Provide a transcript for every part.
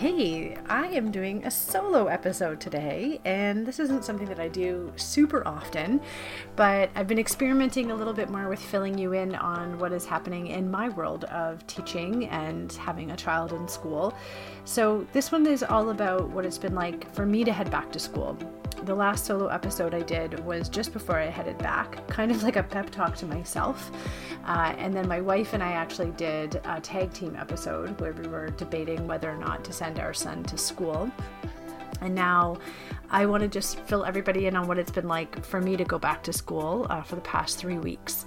Hey, I am doing a solo episode today, and this isn't something that I do super often, but I've been experimenting a little bit more with filling you in on what is happening in my world of teaching and having a child in school. So, this one is all about what it's been like for me to head back to school. The last solo episode I did was just before I headed back, kind of like a pep talk to myself. Uh, and then my wife and I actually did a tag team episode where we were debating whether or not to send our son to school. And now I want to just fill everybody in on what it's been like for me to go back to school uh, for the past three weeks.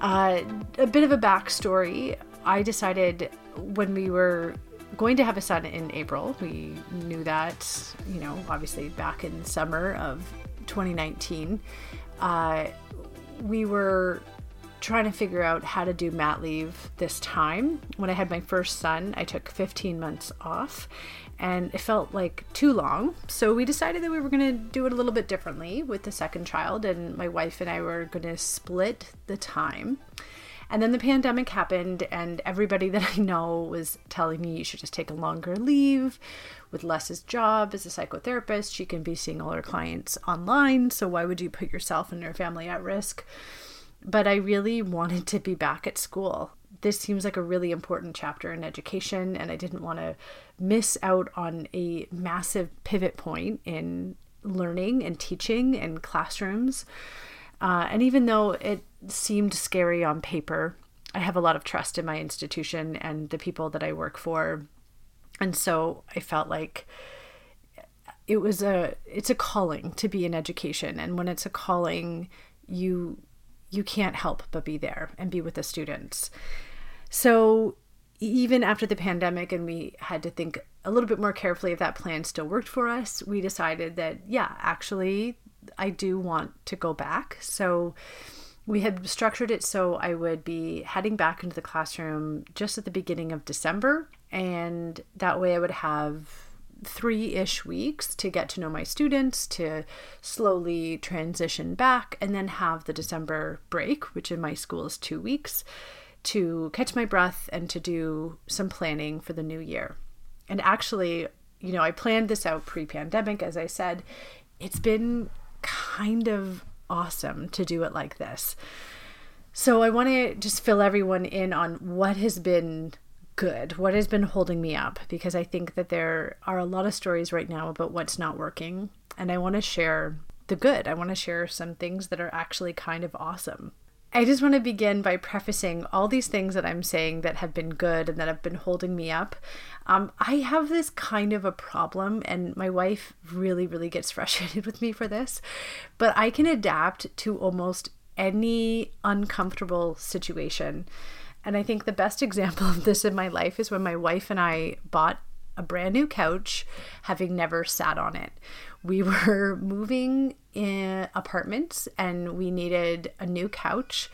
Uh, a bit of a backstory I decided when we were going to have a son in April. We knew that, you know, obviously back in summer of 2019. Uh, we were trying to figure out how to do mat leave this time. When I had my first son, I took 15 months off and it felt like too long. So we decided that we were going to do it a little bit differently with the second child, and my wife and I were going to split the time. And then the pandemic happened, and everybody that I know was telling me you should just take a longer leave. With Les's job as a psychotherapist, she can be seeing all her clients online. So why would you put yourself and your family at risk? But I really wanted to be back at school. This seems like a really important chapter in education, and I didn't want to miss out on a massive pivot point in learning and teaching and classrooms. Uh, and even though it seemed scary on paper. I have a lot of trust in my institution and the people that I work for. And so I felt like it was a it's a calling to be in education and when it's a calling you you can't help but be there and be with the students. So even after the pandemic and we had to think a little bit more carefully if that plan still worked for us, we decided that yeah, actually I do want to go back. So we had structured it so I would be heading back into the classroom just at the beginning of December. And that way I would have three ish weeks to get to know my students, to slowly transition back, and then have the December break, which in my school is two weeks, to catch my breath and to do some planning for the new year. And actually, you know, I planned this out pre pandemic, as I said. It's been kind of awesome to do it like this. So I want to just fill everyone in on what has been good, what has been holding me up, because I think that there are a lot of stories right now about what's not working. And I want to share the good. I want to share some things that are actually kind of awesome. I just want to begin by prefacing all these things that I'm saying that have been good and that have been holding me up. Um, I have this kind of a problem, and my wife really, really gets frustrated with me for this, but I can adapt to almost any uncomfortable situation. And I think the best example of this in my life is when my wife and I bought a brand new couch, having never sat on it. We were moving in apartments and we needed a new couch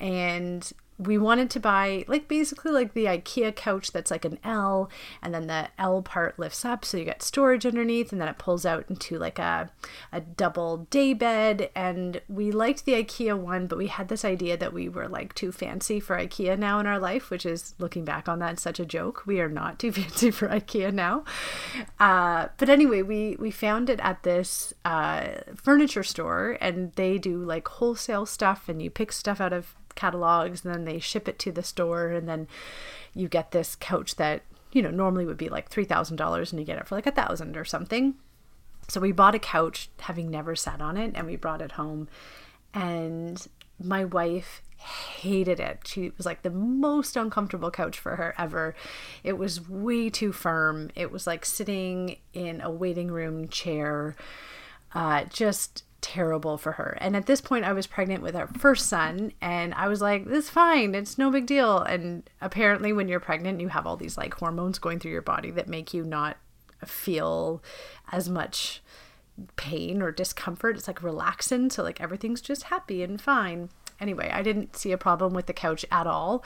and we wanted to buy like basically like the IKEA couch that's like an L and then the L part lifts up so you get storage underneath and then it pulls out into like a a double day bed and we liked the IKEA one but we had this idea that we were like too fancy for IKEA now in our life which is looking back on that such a joke. We are not too fancy for IKEA now. Uh, but anyway we we found it at this uh, furniture store and they do like wholesale stuff and you pick stuff out of catalogs and then they ship it to the store and then you get this couch that you know normally would be like $3000 and you get it for like a thousand or something so we bought a couch having never sat on it and we brought it home and my wife hated it. She was like the most uncomfortable couch for her ever. It was way too firm. It was like sitting in a waiting room chair. Uh, just terrible for her. And at this point, I was pregnant with our first son, and I was like, this is fine. It's no big deal. And apparently, when you're pregnant, you have all these like hormones going through your body that make you not feel as much pain or discomfort. It's like relaxing. So, like, everything's just happy and fine. Anyway, I didn't see a problem with the couch at all.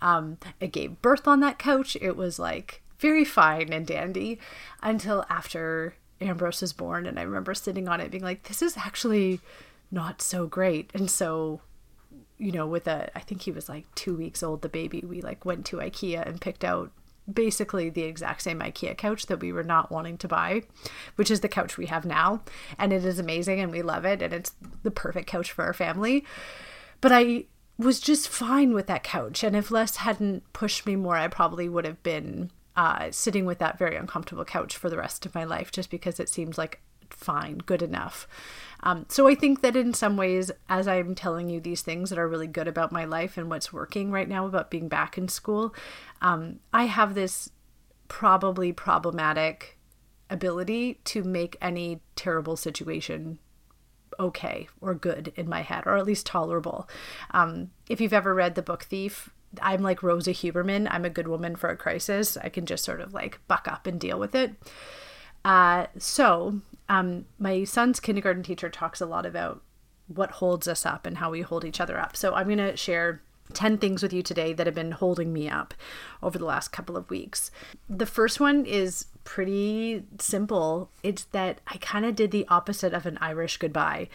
Um, it gave birth on that couch. It was like very fine and dandy until after Ambrose was born, and I remember sitting on it being like, this is actually not so great. And so, you know, with a, I think he was like two weeks old, the baby, we like went to IKEA and picked out basically the exact same IKEA couch that we were not wanting to buy, which is the couch we have now. And it is amazing and we love it. And it's the perfect couch for our family. But I was just fine with that couch. And if Les hadn't pushed me more, I probably would have been uh, sitting with that very uncomfortable couch for the rest of my life just because it seems like fine, good enough. Um, so I think that in some ways, as I'm telling you these things that are really good about my life and what's working right now about being back in school, um, I have this probably problematic ability to make any terrible situation okay or good in my head, or at least tolerable. Um, if you've ever read the book Thief, I'm like Rosa Hubermann. I'm a good woman for a crisis. I can just sort of like buck up and deal with it. Uh, so, um, my son's kindergarten teacher talks a lot about what holds us up and how we hold each other up. So, I'm going to share 10 things with you today that have been holding me up over the last couple of weeks. The first one is pretty simple. It's that I kind of did the opposite of an Irish goodbye,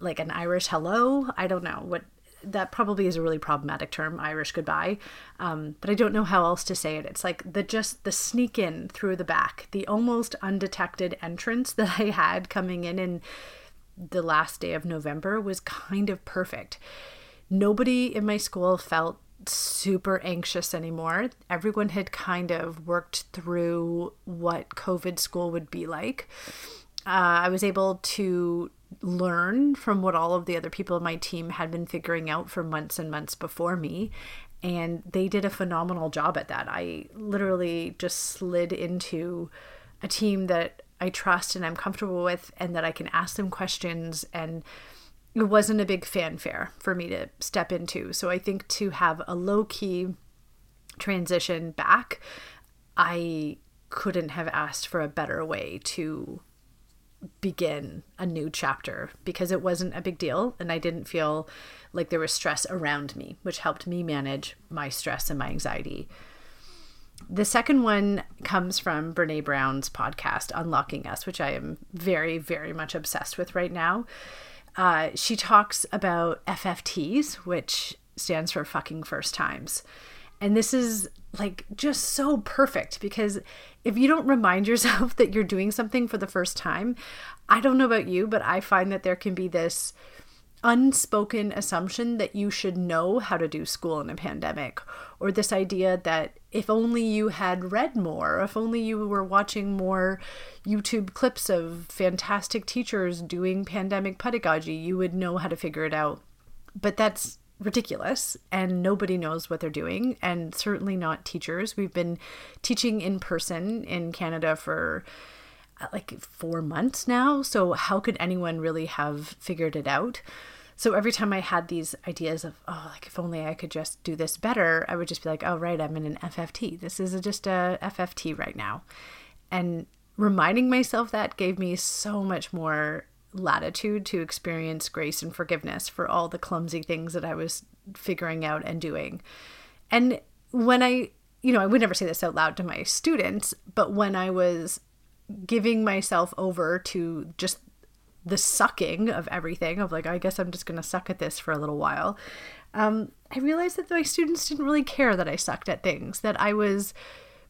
like an Irish hello. I don't know what that probably is a really problematic term, Irish goodbye. Um, but I don't know how else to say it. It's like the just the sneak in through the back, the almost undetected entrance that I had coming in in the last day of November was kind of perfect nobody in my school felt super anxious anymore. Everyone had kind of worked through what COVID school would be like. Uh, I was able to learn from what all of the other people in my team had been figuring out for months and months before me. And they did a phenomenal job at that. I literally just slid into a team that I trust and I'm comfortable with, and that I can ask them questions and it wasn't a big fanfare for me to step into. So I think to have a low key transition back, I couldn't have asked for a better way to begin a new chapter because it wasn't a big deal and I didn't feel like there was stress around me, which helped me manage my stress and my anxiety. The second one comes from Brene Brown's podcast, Unlocking Us, which I am very, very much obsessed with right now uh, she talks about FFTs, which stands for fucking first times. And this is like just so perfect because if you don't remind yourself that you're doing something for the first time, I don't know about you, but I find that there can be this unspoken assumption that you should know how to do school in a pandemic, or this idea that if only you had read more, if only you were watching more YouTube clips of fantastic teachers doing pandemic pedagogy, you would know how to figure it out. But that's ridiculous and nobody knows what they're doing and certainly not teachers. We've been teaching in person in Canada for uh, like 4 months now, so how could anyone really have figured it out? So every time I had these ideas of, oh, like if only I could just do this better, I would just be like, oh, right, I'm in an FFT. This is just a FFT right now. And reminding myself that gave me so much more latitude to experience grace and forgiveness for all the clumsy things that I was figuring out and doing. And when I, you know, I would never say this out loud to my students, but when I was giving myself over to just the sucking of everything of like i guess i'm just going to suck at this for a little while um, i realized that my students didn't really care that i sucked at things that i was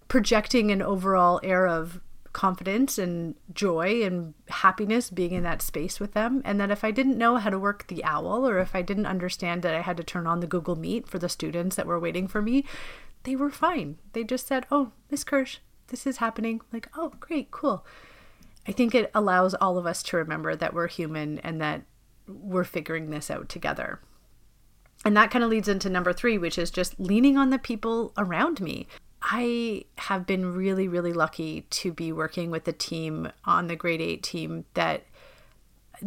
projecting an overall air of confidence and joy and happiness being in that space with them and that if i didn't know how to work the owl or if i didn't understand that i had to turn on the google meet for the students that were waiting for me they were fine they just said oh miss kirsch this is happening like oh great cool I think it allows all of us to remember that we're human and that we're figuring this out together. And that kind of leads into number three, which is just leaning on the people around me. I have been really, really lucky to be working with a team on the grade eight team that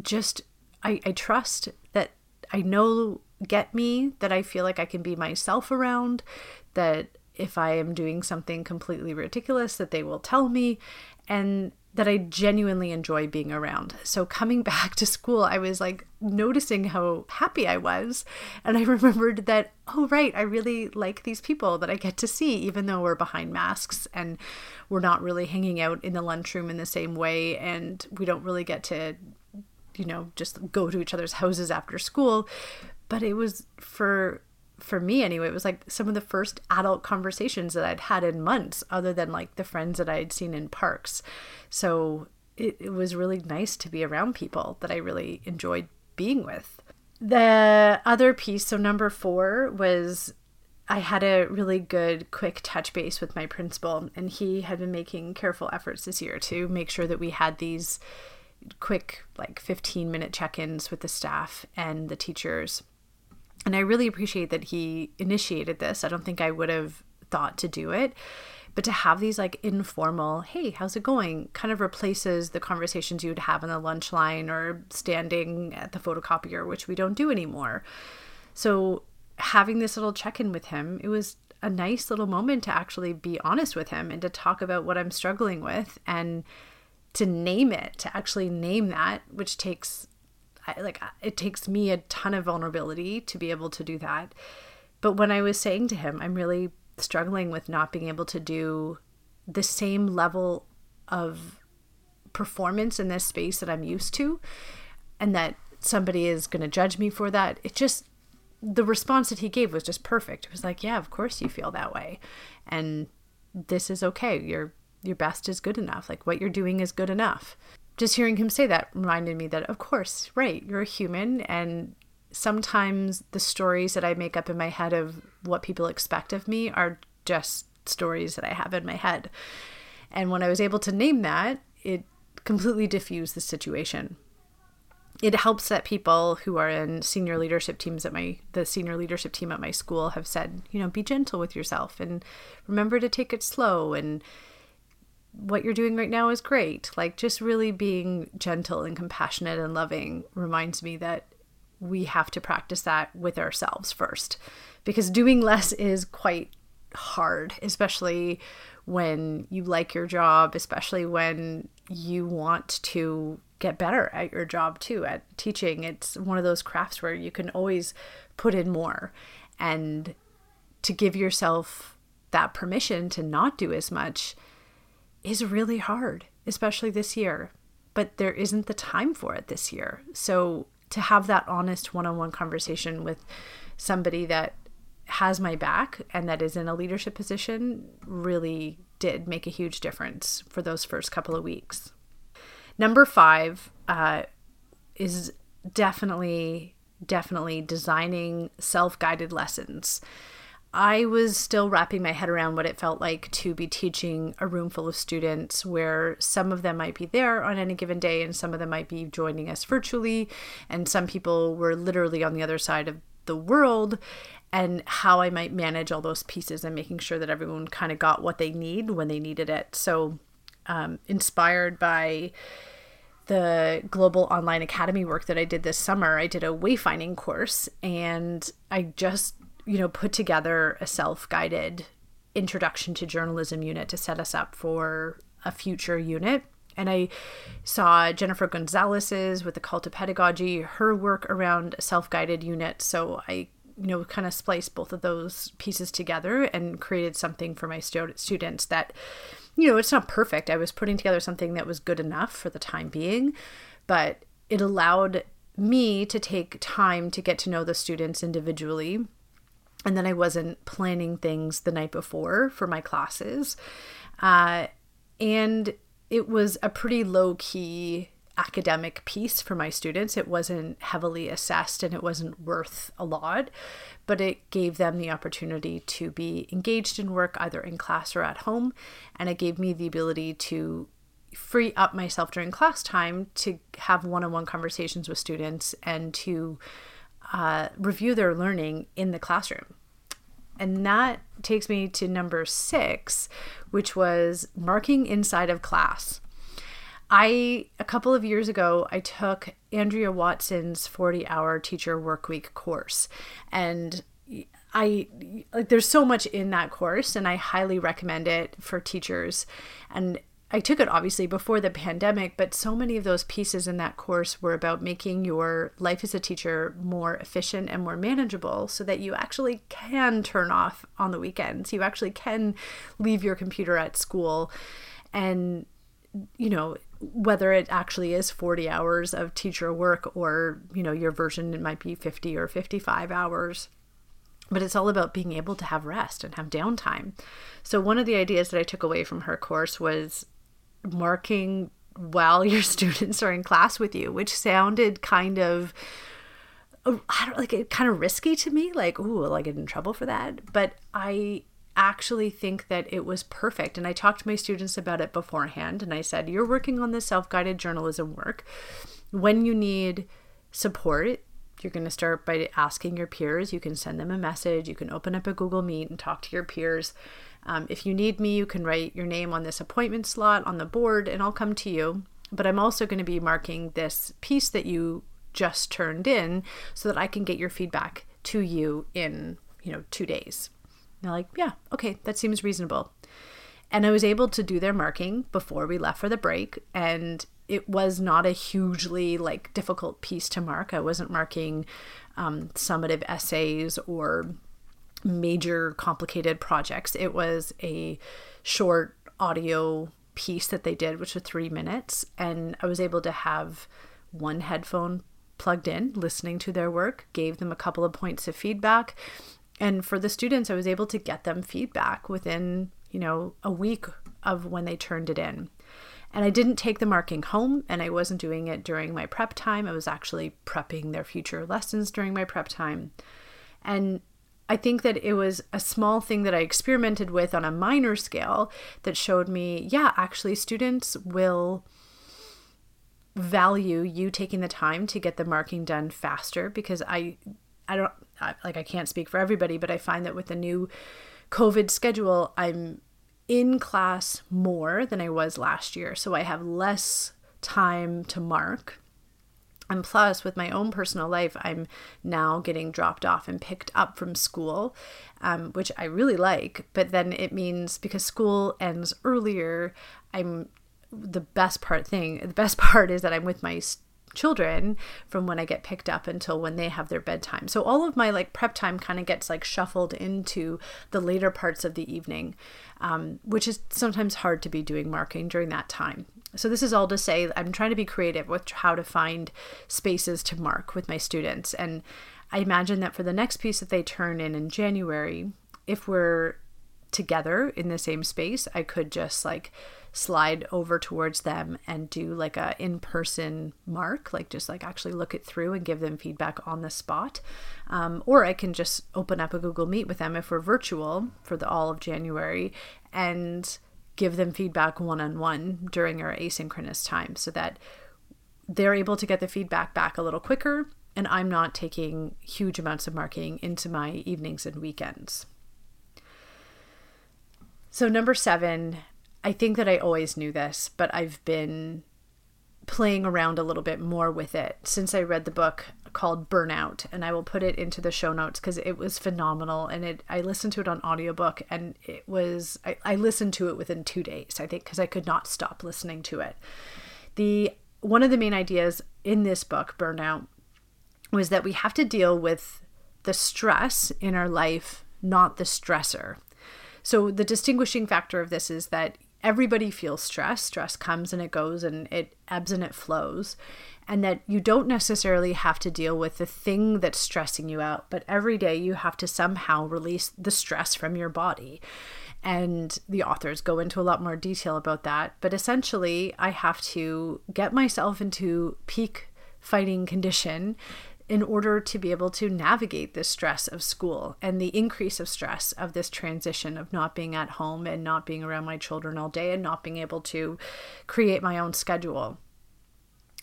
just I, I trust that I know get me, that I feel like I can be myself around, that if I am doing something completely ridiculous, that they will tell me. And that I genuinely enjoy being around. So coming back to school, I was like noticing how happy I was. And I remembered that, oh, right, I really like these people that I get to see, even though we're behind masks and we're not really hanging out in the lunchroom in the same way. And we don't really get to, you know, just go to each other's houses after school. But it was for for me anyway, it was like some of the first adult conversations that I'd had in months, other than like the friends that I'd seen in parks. So it, it was really nice to be around people that I really enjoyed being with. The other piece, so number four, was I had a really good quick touch base with my principal, and he had been making careful efforts this year to make sure that we had these quick, like 15 minute check ins with the staff and the teachers. And I really appreciate that he initiated this. I don't think I would have thought to do it. But to have these like informal hey how's it going? kind of replaces the conversations you'd have in the lunch line or standing at the photocopier which we don't do anymore. So having this little check-in with him it was a nice little moment to actually be honest with him and to talk about what i'm struggling with and to name it to actually name that which takes like it takes me a ton of vulnerability to be able to do that but when i was saying to him i'm really struggling with not being able to do the same level of performance in this space that I'm used to and that somebody is going to judge me for that. It just the response that he gave was just perfect. It was like, "Yeah, of course you feel that way." And this is okay. Your your best is good enough. Like what you're doing is good enough. Just hearing him say that reminded me that of course, right, you're a human and sometimes the stories that I make up in my head of what people expect of me are just stories that I have in my head. And when I was able to name that, it completely diffused the situation. It helps that people who are in senior leadership teams at my the senior leadership team at my school have said, you know, be gentle with yourself and remember to take it slow and what you're doing right now is great. Like just really being gentle and compassionate and loving reminds me that we have to practice that with ourselves first because doing less is quite hard, especially when you like your job, especially when you want to get better at your job too, at teaching. It's one of those crafts where you can always put in more. And to give yourself that permission to not do as much is really hard, especially this year. But there isn't the time for it this year. So to have that honest one-on-one conversation with somebody that has my back and that is in a leadership position really did make a huge difference for those first couple of weeks. Number five uh, is definitely, definitely designing self guided lessons. I was still wrapping my head around what it felt like to be teaching a room full of students where some of them might be there on any given day and some of them might be joining us virtually and some people were literally on the other side of the world and how I might manage all those pieces and making sure that everyone kind of got what they need when they needed it. So, um, inspired by the global online academy work that I did this summer, I did a wayfinding course and I just you know, put together a self guided introduction to journalism unit to set us up for a future unit. And I saw Jennifer Gonzalez's with the Cult of Pedagogy, her work around self guided unit. So I, you know, kind of spliced both of those pieces together and created something for my students that, you know, it's not perfect. I was putting together something that was good enough for the time being, but it allowed me to take time to get to know the students individually and then I wasn't planning things the night before for my classes. Uh, and it was a pretty low key academic piece for my students. It wasn't heavily assessed and it wasn't worth a lot, but it gave them the opportunity to be engaged in work either in class or at home. And it gave me the ability to free up myself during class time to have one on one conversations with students and to uh, review their learning in the classroom. And that takes me to number six, which was marking inside of class. I, a couple of years ago, I took Angela Watson's 40 hour teacher workweek course. And I, like, there's so much in that course, and I highly recommend it for teachers. And I took it obviously before the pandemic, but so many of those pieces in that course were about making your life as a teacher more efficient and more manageable so that you actually can turn off on the weekends. You actually can leave your computer at school and you know whether it actually is 40 hours of teacher work or you know your version it might be 50 or 55 hours but it's all about being able to have rest and have downtime. So, one of the ideas that I took away from her course was marking while your students are in class with you, which sounded kind of I don't like it kind of risky to me like ooh will I get in trouble for that but I actually think that it was perfect and I talked to my students about it beforehand and I said you're working on this self-guided journalism work when you need support you're going to start by asking your peers. You can send them a message. You can open up a Google Meet and talk to your peers. Um, if you need me, you can write your name on this appointment slot on the board and I'll come to you. But I'm also going to be marking this piece that you just turned in so that I can get your feedback to you in, you know, two days. And they're like, yeah, okay, that seems reasonable. And I was able to do their marking before we left for the break. And it was not a hugely like difficult piece to mark. I wasn't marking um, summative essays or major complicated projects. It was a short audio piece that they did, which was three minutes, and I was able to have one headphone plugged in, listening to their work, gave them a couple of points of feedback. And for the students, I was able to get them feedback within, you know, a week of when they turned it in. And I didn't take the marking home and I wasn't doing it during my prep time. I was actually prepping their future lessons during my prep time. And I think that it was a small thing that I experimented with on a minor scale that showed me, yeah, actually, students will value you taking the time to get the marking done faster because I, I don't, I, like, I can't speak for everybody, but I find that with the new COVID schedule, I'm in class more than I was last year. So I have less time to mark. And plus, with my own personal life, I'm now getting dropped off and picked up from school, um, which I really like. But then it means because school ends earlier, I'm the best part thing. The best part is that I'm with my children from when I get picked up until when they have their bedtime. So all of my like prep time kind of gets like shuffled into the later parts of the evening, um, which is sometimes hard to be doing marking during that time. So this is all to say I'm trying to be creative with how to find spaces to mark with my students. And I imagine that for the next piece that they turn in in January, if we're together in the same space, I could just like slide over towards them and do like a in-person mark like just like actually look it through and give them feedback on the spot um, or i can just open up a google meet with them if we're virtual for the all of january and give them feedback one-on-one during our asynchronous time so that they're able to get the feedback back a little quicker and i'm not taking huge amounts of marking into my evenings and weekends. So number seven I think that I always knew this, but I've been playing around a little bit more with it since I read the book called Burnout and I will put it into the show notes because it was phenomenal and it I listened to it on audiobook and it was I, I listened to it within two days I think because I could not stop listening to it. The one of the main ideas in this book, Burnout, was that we have to deal with the stress in our life, not the stressor. So the distinguishing factor of this is that everybody feels stress. Stress comes and it goes and it ebbs and it flows. And that you don't necessarily have to deal with the thing that's stressing you out, but every day you have to somehow release the stress from your body. And the authors go into a lot more detail about that. But essentially, I have to get myself into peak fighting condition in order to be able to navigate the stress of school and the increase of stress of this transition of not being at home and not being around my children all day and not being able to create my own schedule.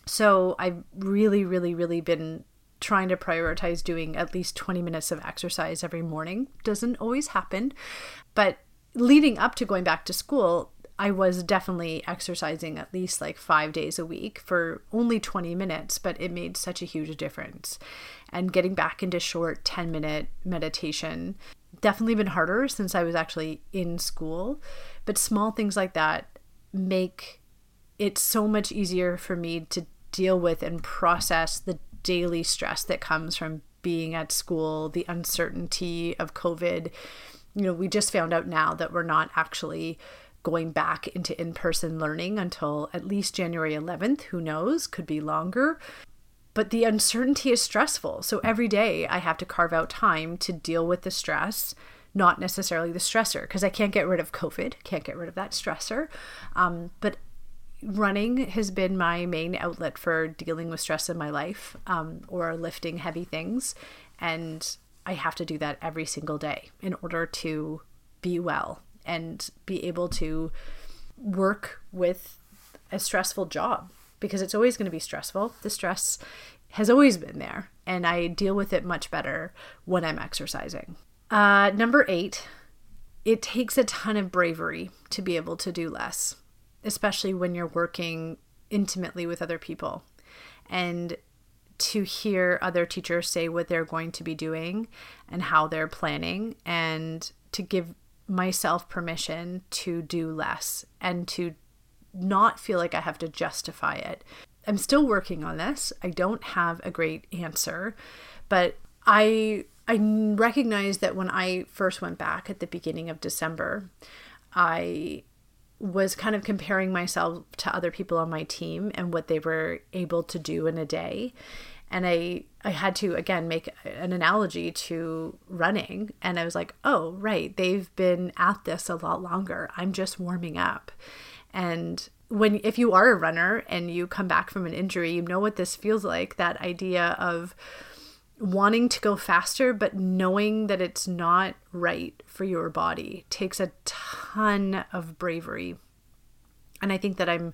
So I've really, really, really been trying to prioritize doing at least 20 minutes of exercise every morning. Doesn't always happen, but leading up to going back to school, I was definitely exercising at least like five days a week for only 20 minutes, but it made such a huge difference. And getting back into short 10 minute meditation definitely been harder since I was actually in school. But small things like that make it so much easier for me to deal with and process the daily stress that comes from being at school, the uncertainty of COVID. You know, we just found out now that we're not actually going back into in person learning until at least January 11th. Who knows? Could be longer. but the uncertainty is stressful. So every day I have to carve out time to deal with the stress, not necessarily the stressor, because I can't get rid of COVID, can't get rid of that stressor. Um, but running has been my main outlet for dealing with stress in my life um, or lifting heavy things. And I have to do that every single day in order to be well and be able to work with a stressful job because it's always going to be stressful. The stress has always been there, and I deal with it much better when I'm exercising. Uh, number eight, it takes a ton of bravery to be able to do less, especially when you're working intimately with other people. And to hear other teachers say what they're going to be doing and how they're planning, and to give myself permission to do less and to not feel like I have to justify it. I'm still working on this. I don't have a great answer, but I I recognize that when I first went back at the beginning of December, I was kind of comparing myself to other people on my team and what they were able to do in a day. And I I had to again make an analogy to running and I was like, "Oh, right, they've been at this a lot longer. I'm just warming up." And when if you are a runner and you come back from an injury, you know what this feels like, that idea of wanting to go faster but knowing that it's not right for your body takes a ton of bravery. And I think that I'm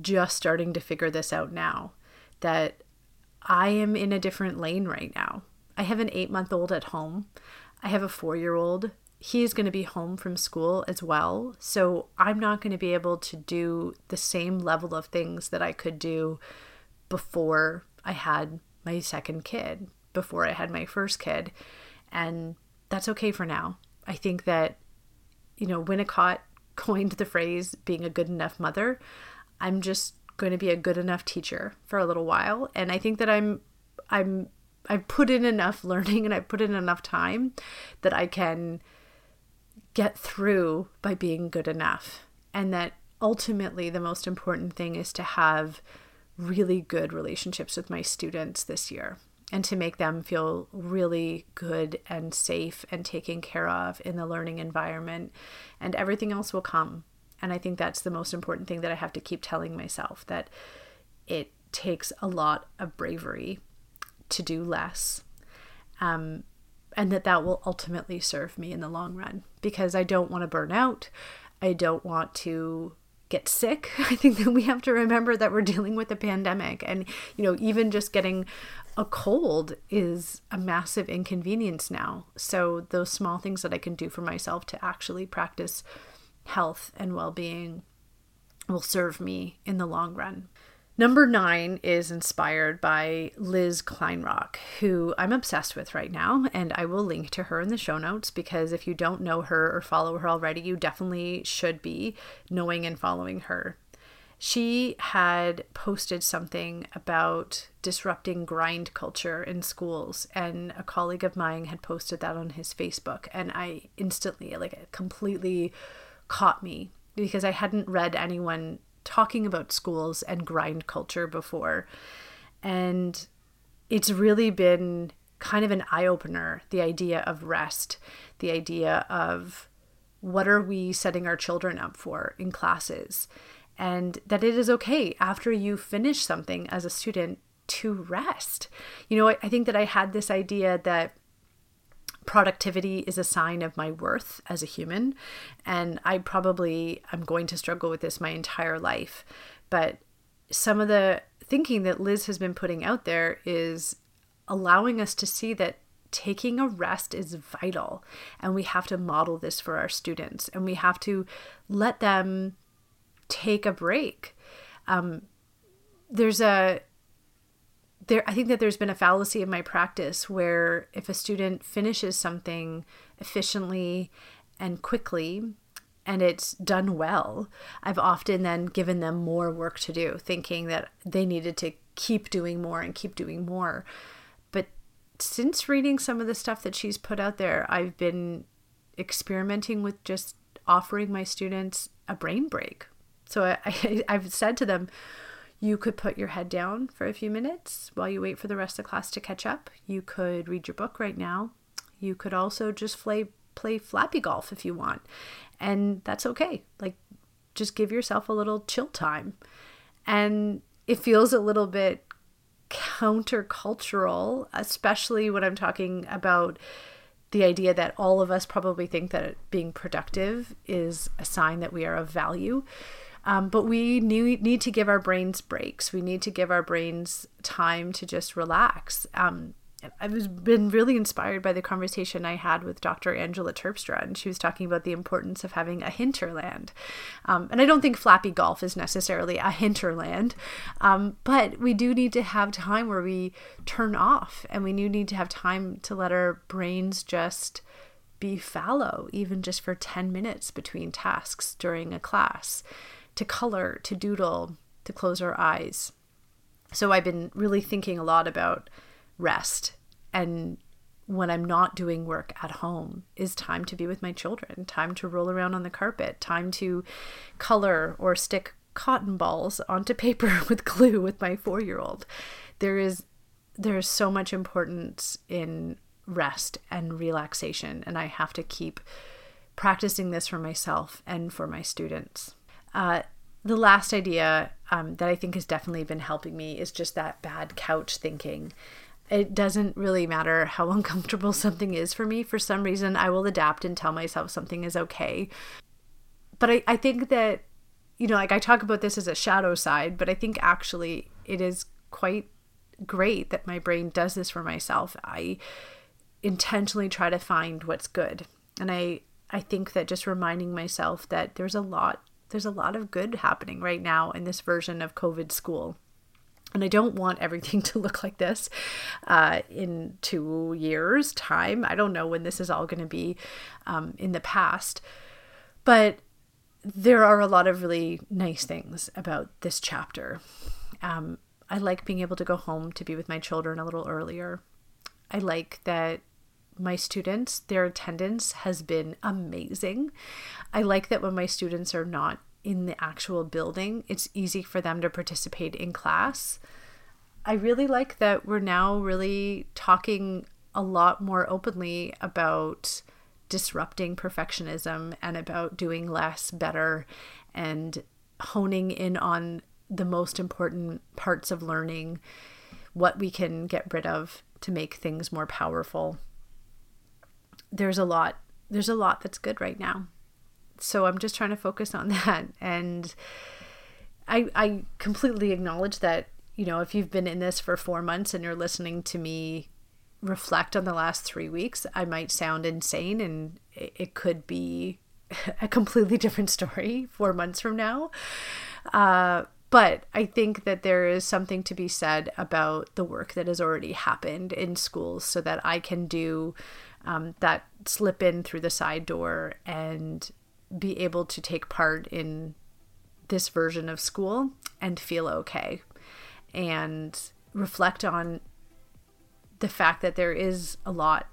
just starting to figure this out now that I am in a different lane right now. I have an 8-month-old at home. I have a 4-year-old he's going to be home from school as well. So I'm not going to be able to do the same level of things that I could do before I had my second kid, before I had my first kid. And that's okay for now. I think that, you know, Winnicott coined the phrase being a good enough mother. I'm just going to be a good enough teacher for a little while. And I think that I'm, I'm, I've put in enough learning and I've put in enough time that I can get through by being good enough. And that ultimately the most important thing is to have really good relationships with my students this year and to make them feel really good and safe and taken care of in the learning environment and everything else will come and i think that's the most important thing that i have to keep telling myself that it takes a lot of bravery to do less um, and that that will ultimately serve me in the long run because I don't want to burn out. I don't want to get sick. I think that we have to remember that we're dealing with a pandemic and you know even just getting a cold is a massive inconvenience now. So those small things that I can do for myself to actually practice health and well-being will serve me in the long run. Number nine is inspired by Liz Kleinrock, who I'm obsessed with right now, and I will link to her in the show notes because if you don't know her or follow her already, you definitely should be knowing and following her. She had posted something about disrupting grind culture in schools, and a colleague of mine had posted that on his Facebook, and I instantly, like, completely caught me because I hadn't read anyone talking about schools and grind culture before. And it's really been kind of an eye opener the idea of rest, the idea of what are we setting our children up for in classes, and that it is okay after you finish something as a student to rest. You know, I, I think that I had this idea that productivity is a sign of my worth as a human. And I probably am going to struggle with this my entire life. But some of the thinking that Liz has been putting out there is allowing us to see that taking a rest is vital. And we have to model this for our students and we have to let them take a break. Um, there's a there I think that there's been a fallacy in my practice where if a student finishes something efficiently and quickly and it's done well, I've often then given them more work to do, thinking that they needed to keep doing more and keep doing more. But since reading some of the stuff that she's put out there, I've been experimenting with just offering my students a brain break. So I, I, I've said to them, You could put your head down for a few minutes while you wait for the rest of class to catch up. You could read your book right now. You could also just play play flappy golf if you want. And that's okay. Like just give yourself a little chill time. And it feels a little bit countercultural, especially when I'm talking about the idea that all of us probably think that being productive is a sign that we are of value. Um, but we need, need to give our brains breaks. We need to give our brains time to just relax. Um, I've been really inspired by the conversation I had with Dr. Angela Terpstra, and she was talking about the importance of having a hinterland. Um, and I don't think flappy golf is necessarily a hinterland, um, but we do need to have time where we turn off, and we do need to have time to let our brains just be fallow, even just for 10 minutes between tasks during a class, to color, to doodle, to close our eyes. So I've been really thinking a lot about rest and when I'm not doing work at home is time to be with my children, time to roll around on the carpet, time to color or stick cotton balls onto paper with glue with my 4-year-old. There is there's so much importance in rest and relaxation and I have to keep practicing this for myself and for my students. Uh, the last idea um, that I think has definitely been helping me is just that bad couch thinking it doesn't really matter how uncomfortable something is for me. For some reason, I will adapt and tell myself something is okay. But I, I think that, you know, like I talk about this as a shadow side, but I think actually it is quite great that my brain does this for myself. I intentionally try to find what's good. And I, I think that just reminding myself that there's a lot there's a lot of good happening right now in this version of COVID school. And I don't want everything to look like this uh, in two years' time. I don't know when this is all going to be um, in the past. But there are a lot of really nice things about this chapter. Um, I like being able to go home to be with my children a little earlier. I like that my students, their attendance has been amazing. I like that when my students are not in the actual building, it's easy for them to participate in class. I really like that we're now really talking a lot more openly about disrupting perfectionism and about doing less better and honing in on the most important parts of learning, what we can get rid of to make things more powerful. There's a lot there's a lot that's good right now so I'm just trying to focus on that. And I, I completely acknowledge that, you know, if you've been in this for four months and you're listening to me reflect on the last three weeks, I might sound insane and it, it could be a completely different story four months from now. Uh, but I think that there is something to be said about the work that has already happened in schools so that I can do um, that slip in through the side door and be able to take part in this version of school and feel okay and reflect on the fact that there is a lot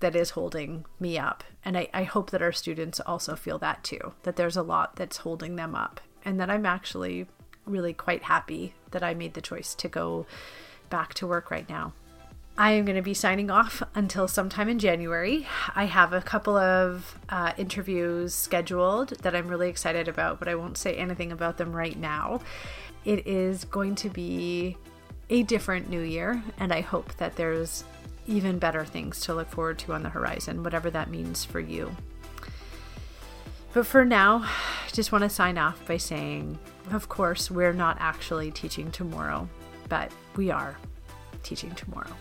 that is holding me up. And I, I hope that our students also feel that too, that there's a lot that's holding them up, and that I'm actually really quite happy that I made the choice to go back to work right now. I am going to be signing off until sometime in January. I have a couple of uh, interviews scheduled that I'm really excited about, but I won't say anything about them right now. It is going to be a different new year, and I hope that there's even better things to look forward to on the horizon, whatever that means for you. But for now, I just want to sign off by saying, of course, we're not actually teaching tomorrow, but we are teaching tomorrow.